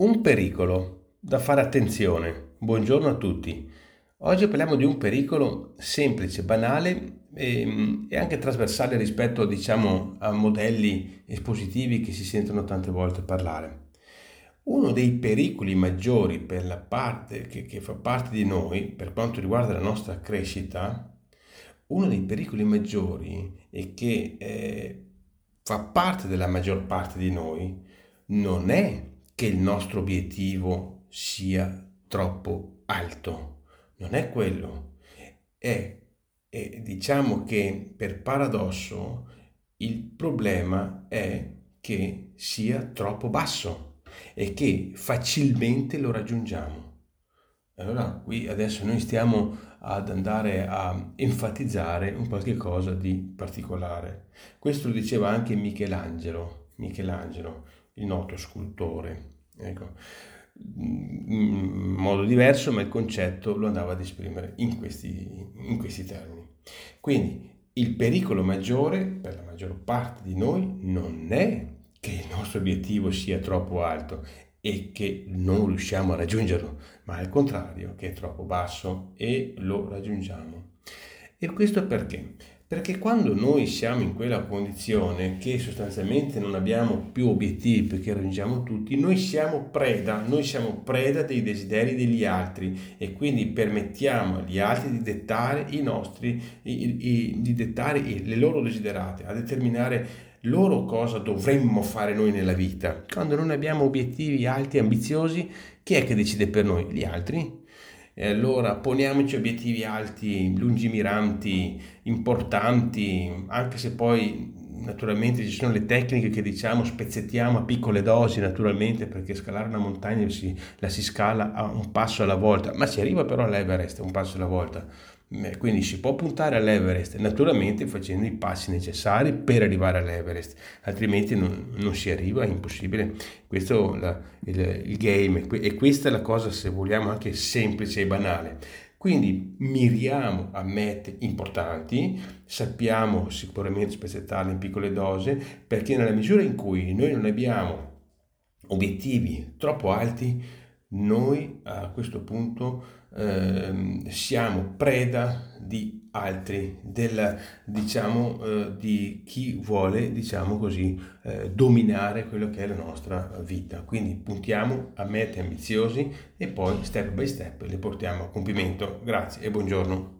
Un pericolo da fare attenzione. Buongiorno a tutti. Oggi parliamo di un pericolo semplice, banale e, e, anche trasversale rispetto diciamo, a modelli espositivi che si sentono tante volte parlare. Uno dei pericoli maggiori per la parte che, che fa parte di noi, per quanto riguarda la nostra crescita, uno dei pericoli maggiori e che eh, fa parte della maggior parte di noi non è che il nostro obiettivo sia troppo alto. Non è quello. È, è diciamo che per paradosso il problema è che sia troppo basso e che facilmente lo raggiungiamo. Allora qui adesso noi stiamo ad andare a enfatizzare un qualche cosa di particolare. Questo lo diceva anche Michelangelo, Michelangelo il noto scultore. Ecco. In modo diverso, ma il concetto lo andava ad esprimere in questi, in questi termini. Quindi il pericolo maggiore per la maggior parte di noi non è che il nostro obiettivo sia troppo alto e che non riusciamo a raggiungerlo, ma al contrario che è troppo basso e lo raggiungiamo. E questo perché? Perché quando noi siamo in quella condizione che sostanzialmente non abbiamo più obiettivi perché raggiungiamo tutti, noi siamo preda, noi siamo preda dei desideri degli altri e quindi permettiamo agli altri di dettare i nostri, i, i, di dettare le loro desiderate, a determinare loro cosa dovremmo fare noi nella vita. Quando non abbiamo obiettivi alti e ambiziosi, chi è che decide per noi? Gli altri? E allora poniamoci obiettivi alti, lungimiranti, importanti, anche se poi naturalmente ci sono le tecniche che diciamo spezzettiamo a piccole dosi naturalmente perché scalare una montagna si, la si scala a un passo alla volta, ma si arriva però all'Everest un passo alla volta. Quindi si può puntare all'Everest, naturalmente facendo i passi necessari per arrivare all'Everest, altrimenti non, non si arriva, è impossibile. Questo è il, il game e questa è la cosa, se vogliamo, anche semplice e banale. Quindi miriamo a mete importanti, sappiamo sicuramente spezzettarle in piccole dosi, perché nella misura in cui noi non abbiamo obiettivi troppo alti, noi a questo punto eh, siamo preda di altri, del, diciamo, eh, di chi vuole, diciamo così, eh, dominare quello che è la nostra vita. Quindi puntiamo a mete ambiziosi e poi step by step le portiamo a compimento. Grazie e buongiorno.